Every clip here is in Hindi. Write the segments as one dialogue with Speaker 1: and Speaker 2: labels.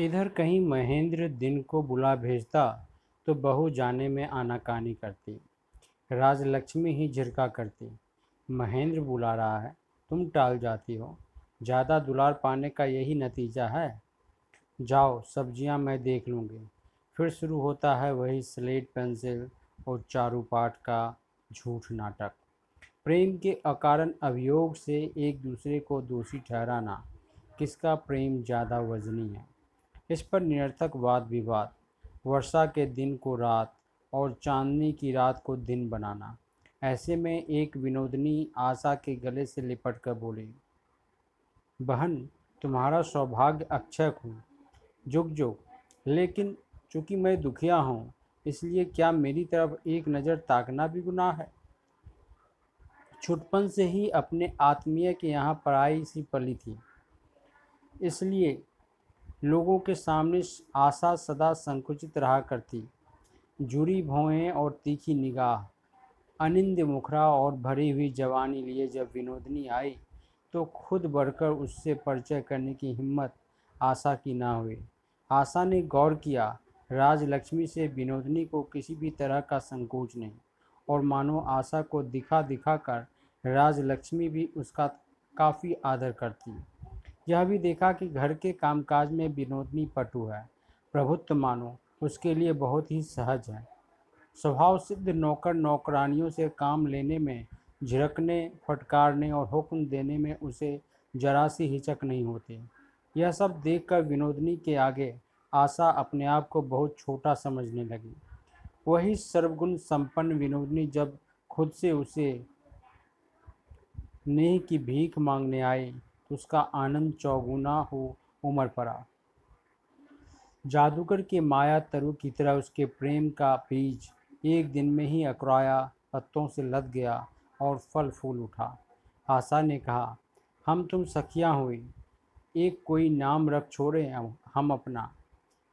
Speaker 1: इधर कहीं महेंद्र दिन को बुला भेजता तो बहू जाने में आनाकानी करती। राजलक्ष्मी ही झिरका करती, महेंद्र बुला रहा है, तुम टाल जाती हो। ज़्यादा दुलार पाने का यही नतीजा है? जाओ, सब्ज़ियाँ मैं देख लूँगी। फिर शुरू होता है वही स्लेट पेंसिल और चारू पाठ का झूठ नाटक। प्रेम के अकारण अभियोग से एक दूसरे को दोषी ठहराना, किसका प्रेम ज़्यादा वजनी है? इस पर निरर्थक वाद विवाद, वर्षा के दिन को रात और चांदनी की रात को दिन बनाना। ऐसे में एक विनोदनी आशा के गले से लिपट कर बोली, बहन, तुम्हारा सौभाग्य अक्षय हूँ। जुग जुग। लेकिन चूँकि मैं दुखिया हूँ, इसलिए क्या मेरी तरफ़ एक नज़र ताकना भी गुनाह है? छुटपन से ही अपने आत्मीय के यहाँ पढ़ाई सी पली थी। इसलिए लोगों के सामने आशा सदा संकुचित रहा करती। जुड़ी भौएँ और तीखी निगाह। अनिंद मुखरा और भरी हुई जवानी लिए जब विनोदनी आई तो खुद बढ़कर उससे परिचय करने की हिम्मत आशा की ना हुई। आशा ने गौर किया, राजलक्ष्मी से विनोदनी को किसी भी तरह का संकोच नहीं। और मानो आशा को दिखा दिखा कर राजलक्ष्मी भी उसका काफ़ी आदर करती। यह भी देखा कि घर के कामकाज में विनोदनी पटु है। प्रभुत्व मानो, उसके लिए बहुत ही सहज है। स्वभाव सिद्ध नौकर नौकरानियों से काम लेने में, झिड़कने, फटकारने और हुक्म देने में उसे जरा सी हिचक नहीं होती। यह सब देखकर विनोदनी के आगे आशा अपने आप को बहुत छोटा समझने लगी। वही सर्वगुण संपन्न विनोदनी जब खुद से उसे नेह की भीख मांगने आई तो उसका आनंद चौगुना हो उमर पड़ा। जादूगर के माया तरु की तरह उसके प्रेम का बीज एक दिन में ही अकराया, पत्तों से लद गया और फल फूल उठा। आशा ने कहा, हम तुम सखियाँ हुई, एक कोई नाम रख छोड़े हम अपना।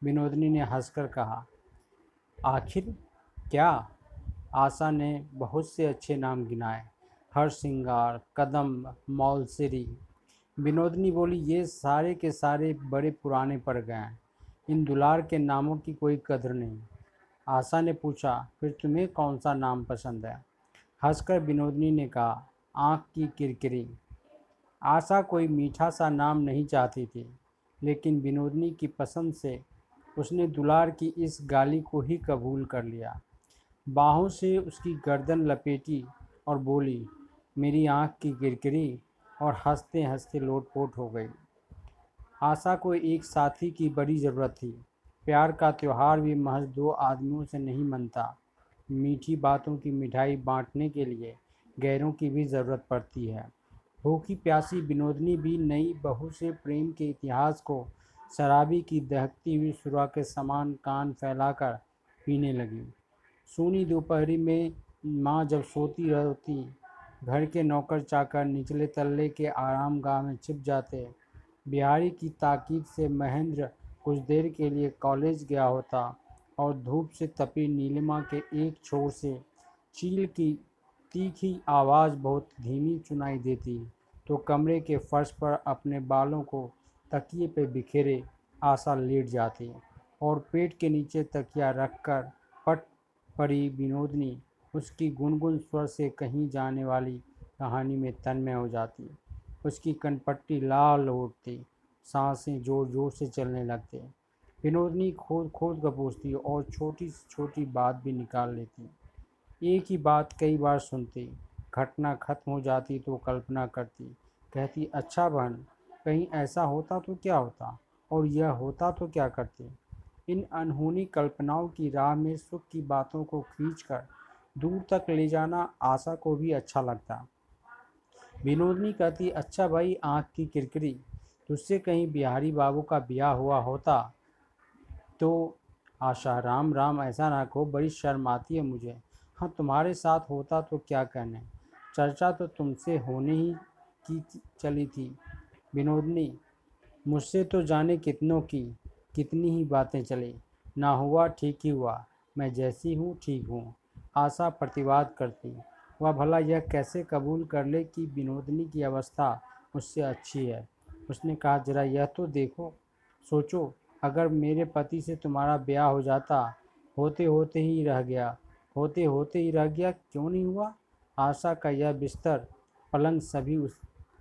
Speaker 1: विनोदनी ने हंसकर कहा, आखिर क्या? आशा ने बहुत से अच्छे नाम गिनाए। हर सिंगार कदम मौलसरी विनोदनी बोली, ये सारे के सारे बड़े पुराने पड़ गए हैं। इन दुलार के नामों की कोई कदर नहीं। आशा ने पूछा, फिर तुम्हें कौन सा नाम पसंद है? हंसकर विनोदनी ने कहा, आँख की किरकिरी। आशा कोई मीठा सा नाम नहीं चाहती थी, लेकिन विनोदनी की पसंद से उसने दुलार की इस गाली को ही कबूल कर लिया। बाहों से उसकी गर्दन लपेटी और बोली, मेरी आँख की किरकिरी? और हँसते हँसते लोटपोट हो गई। आशा को एक साथी की बड़ी ज़रूरत थी। प्यार का त्यौहार भी महज दो आदमियों से नहीं मनता। मीठी बातों की मिठाई बांटने के लिए गैरों की भी ज़रूरत पड़ती है। भूखी प्यासी विनोदनी भी नई बहू से प्रेम के इतिहास को शराबी की दहकती हुई सुरा के समान कान फैलाकर पीने लगी। सोनी दोपहरी में माँ जब सोती रहती घर के नौकर चाकर निचले तल्ले के आराम गाह में छिप जाते बिहारी की ताकीद से महेंद्र कुछ देर के लिए कॉलेज गया होता और धूप से तपी नीलिमा के एक छोर से चील की तीखी आवाज़ बहुत धीमी सुनाई देती। तो कमरे के फर्श पर अपने बालों को तकिए पे बिखेरे आशा लेट जाती और पेट के नीचे तकिया रखकर पट पड़ी विनोदनी उसकी गुनगुन स्वर से कहीं जाने वाली कहानी में तन्मय हो जाती। उसकी कनपट्टी लाल उठती साँसें ज़ोर ज़ोर से चलने लगते। विनोदनी खोद खोद गपूसती और छोटी से छोटी बात भी निकाल लेती। एक ही बात कई बार सुनती, घटना खत्म हो जाती तो कल्पना करती, कहती अच्छा बहन, कहीं ऐसा होता तो क्या होता और यह होता तो क्या करते? इन अनहोनी कल्पनाओं की राह में सुख की बातों को खींचकर दूर तक ले जाना आशा को भी अच्छा लगता। विनोदनी कहती अच्छा भाई, आँख की किरकिरी। तुझसे कहीं बिहारी बाबू का ब्याह हुआ होता तो आशा, राम राम, ऐसा ना कहो, बड़ी शर्म आती है मुझे। हाँ तुम्हारे साथ होता तो क्या कहने? चर्चा तो तुमसे होने ही की चली थी। विनोदनी, मुझसे तो जाने कितनों की, कितनी ही बातें चली। ना हुआ, ठीक ही हुआ। मैं जैसी हूँ, ठीक हूँ। आशा प्रतिवाद करती वह भला यह कैसे कबूल कर ले कि विनोदनी की अवस्था मुझसे अच्छी है? उसने कहा, जरा यह तो देखो। सोचो, अगर मेरे पति से तुम्हारा ब्याह हो जाता, होते होते ही रह गया। होते होते ही रह गया, क्यों नहीं हुआ? आशा का यह बिस्तर पलंग सभी उस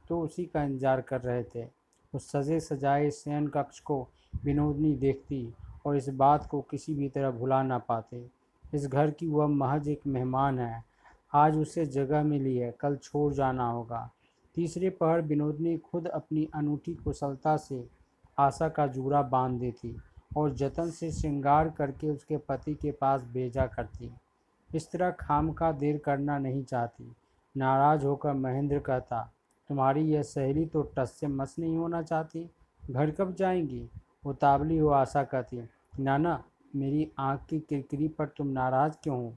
Speaker 1: तो उसी का इंतज़ार कर रहे थे। उस सजे सजाए शयन कक्ष को विनोदनी देखती और इस बात को किसी भी तरह भुला ना पाते। इस घर की वह महज एक मेहमान है। आज उसे जगह मिली है, कल छोड़ जाना होगा। तीसरे पहर विनोद ने खुद अपनी अनूठी कुशलता से आशा का जूड़ा बाँध देती और जतन से श्रृंगार करके उसके पति के पास भेजा करती। इस तरह खाम का देर करना नहीं चाहती। नाराज़ होकर महेंद्र कहता, तुम्हारी यह सहेली तो टस से मस नहीं होना चाहती? घर कब जाएँगी? उतावली हो आशा कहती, नाना मेरी आँख की किरकिरी पर तुम नाराज़ क्यों हो?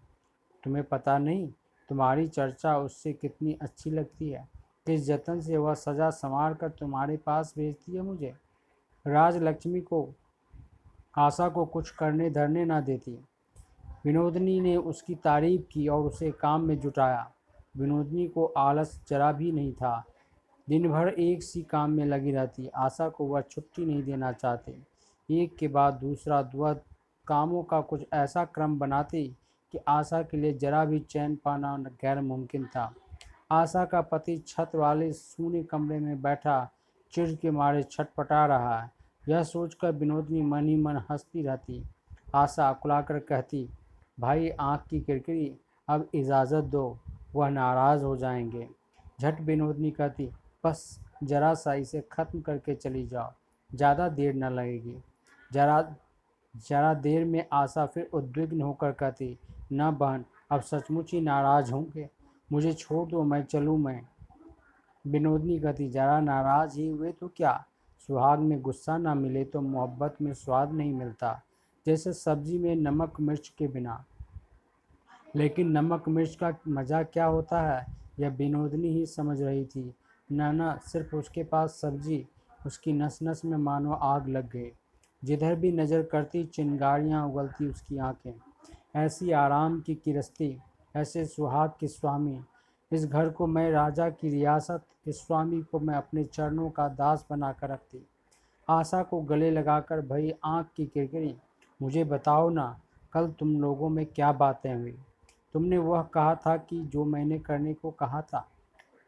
Speaker 1: तुम्हें पता नहीं तुम्हारी चर्चा उससे कितनी अच्छी लगती है। किस जतन से वह सजा संवार कर तुम्हारे पास भेजती है मुझे? राजलक्ष्मी को आशा को कुछ करने धरने ना देती। विनोदनी ने उसकी तारीफ़ की और उसे काम में जुटाया। विनोदनी को आलस जरा भी नहीं था। दिन भर एक सी काम में लगी रहती। आशा को वह छुट्टी नहीं देना चाहते। एक के बाद दूसरा दुआ कामों का कुछ ऐसा क्रम बनाती कि आशा के लिए जरा भी चैन पाना गैर मुमकिन था। आशा का पति छत वाले सूने कमरे में बैठा चिड़ के मारे छटपटा रहा। है यह सोचकर विनोदनी मन ही मन हंसती रहती। आशा अकुलाकर कहती, भाई, आँख की किरकिरी, अब इजाज़त दो, वह नाराज़ हो जाएँगे। झट विनोदनी कहती, बस, जरा सा इसे ख़त्म करके चली जाओ, ज़्यादा देर न लगेगी। जरा जरा देर में आशा फिर उद्विग्न होकर कहती, न बहन, अब सचमुच ही नाराज़ होंगे। मुझे छोड़ दो, मैं चलूँ, मैं। विनोदनी कहती, जरा नाराज़ ही हुए तो क्या? सुहाग में गुस्सा ना मिले तो मोहब्बत में स्वाद नहीं मिलता। जैसे सब्ज़ी में नमक मिर्च के बिना। लेकिन नमक मिर्च का मज़ा क्या होता है? यह विनोदनी ही समझ रही थी। नाना सिर्फ़ उसके पास सब्ज़ी, उसकी नस नस में मानो आग लग गई। जिधर भी नज़र करती, चिंगारियाँ उगलती उसकी आँखें। ऐसी आराम की किरस्ती, ऐसे सुहाग के स्वामी। इस घर को मैं राजा की रियासत इस स्वामी को मैं अपने चरणों का दास बना कर रखती। आशा को गले लगाकर भई आँख की किरकिरी, मुझे बताओ ना, कल तुम लोगों में क्या बातें हुई? तुमने वह कहा था कि जो मैंने करने को कहा था।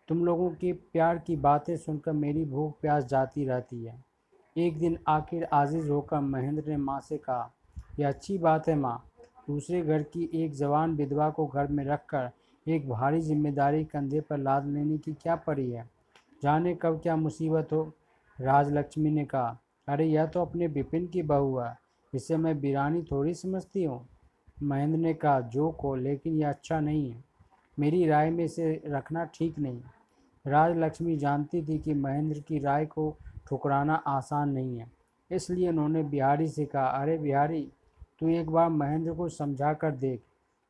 Speaker 1: तुम लोगों के प्यार की बातें सुनकर मेरी भूख प्यास जाती रहती है। एक दिन आखिर आजिज़ होकर महेंद्र ने माँ से कहा, यह अच्छी बात है माँ। दूसरे घर की एक जवान विधवा को घर में रखकर एक भारी ज़िम्मेदारी कंधे पर लाद लेने की क्या पड़ी है? जाने कब क्या मुसीबत हो? राजलक्ष्मी ने कहा, अरे, यह तो अपने विपिन की बहू है। इसे मैं बिरानी थोड़ी समझती हूँ। महेंद्र ने कहा, जो को, लेकिन यह अच्छा नहीं है। मेरी राय में इसे रखना ठीक नहीं। राजलक्ष्मी जानती थी कि महेंद्र की राय को ठुकराना आसान नहीं है। इसलिए उन्होंने बिहारी से कहा, अरे बिहारी, तू एक बार महेंद्र को समझा कर देख।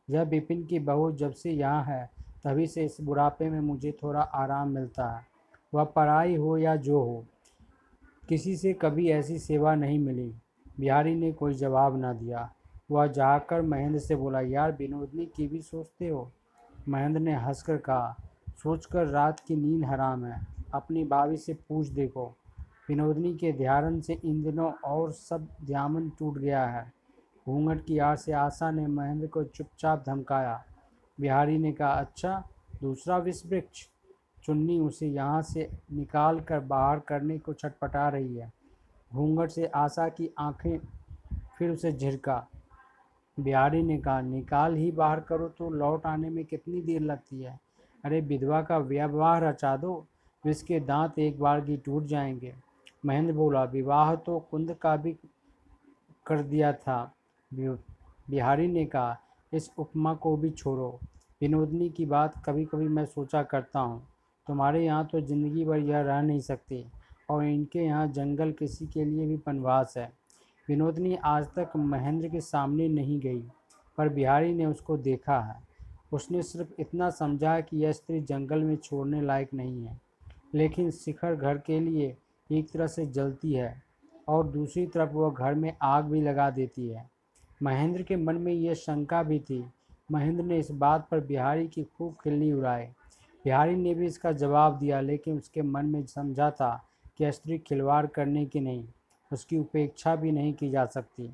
Speaker 1: यह बिपिन की बहू जब से यहाँ है, तभी से इस बुढ़ापे में मुझे थोड़ा आराम मिलता है। वह पढ़ाई हो या जो हो, किसी से कभी ऐसी सेवा नहीं मिली। बिहारी ने कोई जवाब ना दिया। वह जाकर महेंद्र से बोला, यार, विनोदनी की भी सोचते हो? महेंद्र ने हंसकर कहा, सोचकर रात की नींद हराम है। अपनी भाभी से पूछ देखो। विनोदनी के ध्यान से इन दिनों और सब ध्यान टूट गया है। घूंघट की आड़ से आशा ने महेंद्र को चुपचाप धमकाया। बिहारी ने कहा अच्छा दूसरा विषवृक्ष? चुन्नी उसे यहाँ से निकाल कर बाहर करने को छटपटा रही है। घूंघट से आशा की आँखें फिर उसे झिड़का बिहारी ने कहा, निकाल ही बाहर करो तो लौट आने में कितनी देर लगती है? अरे, विधवा का व्यवहार रचा दो। इसके दांत एक बार की टूट जाएँगे। महेंद्र बोला, विवाह तो कुंद का भी कर दिया था। बिहारी ने कहा, इस उपमा को भी छोड़ो। विनोदनी की बात कभी कभी मैं सोचा करता हूँ। तुम्हारे यहाँ तो ज़िंदगी भर यह रह नहीं सकती, और इनके यहाँ जंगल किसी के लिए भी बनवास है विनोदनी आज तक महेंद्र के सामने नहीं गई, पर बिहारी ने उसको देखा है। उसने सिर्फ़ इतना समझा कि यह स्त्री जंगल में छोड़ने लायक नहीं है, लेकिन शिखर घर के लिए एक तरह से जलती है और दूसरी तरफ़ वह घर में आग भी लगा देती है। महेंद्र के मन में यह शंका भी थी। महेंद्र ने इस बात पर बिहारी की खूब खिलनी उड़ाई। बिहारी ने भी इसका जवाब दिया, लेकिन उसके मन में समझा था कि स्त्री खिलवाड़ करने की नहीं, उसकी उपेक्षा भी नहीं की जा सकती।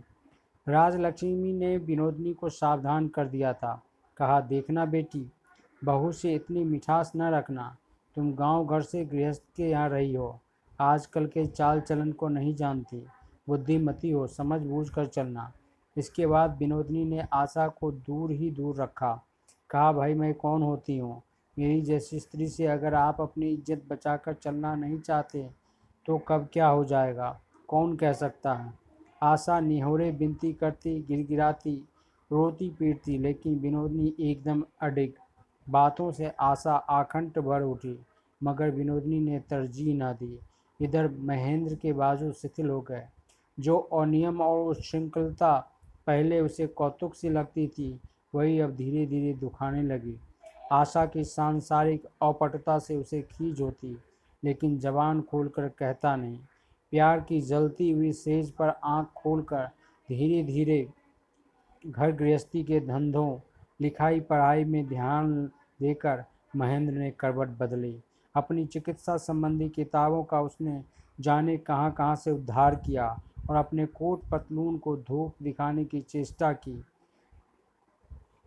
Speaker 1: राजलक्ष्मी ने विनोदनी को सावधान कर दिया था। कहा, देखना बेटी, बहू से इतनी मिठास न रखना। तुम गाँव घर से गृहस्थ के यहाँ रही हो। आजकल के चाल चलन को नहीं जानती। बुद्धिमती हो, समझ बूझ कर चलना। इसके बाद विनोदनी ने आशा को दूर ही दूर रखा। कहा, भाई, मैं कौन होती हूँ? मेरी जैसी स्त्री से अगर आप अपनी इज़्ज़त बचाकर चलना नहीं चाहते तो कब क्या हो जाएगा? कौन कह सकता है? आशा निहोरे विनती करती गिरगिराती रोती, पीटती, लेकिन विनोदनी एकदम अडिग। बातों से आशा आखंड भर उठी, मगर विनोदनी ने तरजीह न दी। इधर महेंद्र के बाजू शिथिल हो गए। जो अनियम और उच्छृंखलता पहले उसे कौतुक सी लगती थी, वही अब धीरे धीरे दुखाने लगी। आशा की सांसारिक औपटता से उसे खींच होती, लेकिन जबान खोलकर कहता नहीं। प्यार की जलती हुई सेज पर आँख खोलकर धीरे धीरे घर गृहस्थी के धंधों लिखाई पढ़ाई में ध्यान देकर महेंद्र ने करवट बदली। अपनी चिकित्सा संबंधी किताबों का उसने जाने कहाँ कहाँ से उद्धार किया और अपने कोट पतलून को धूप दिखाने की चेष्टा की।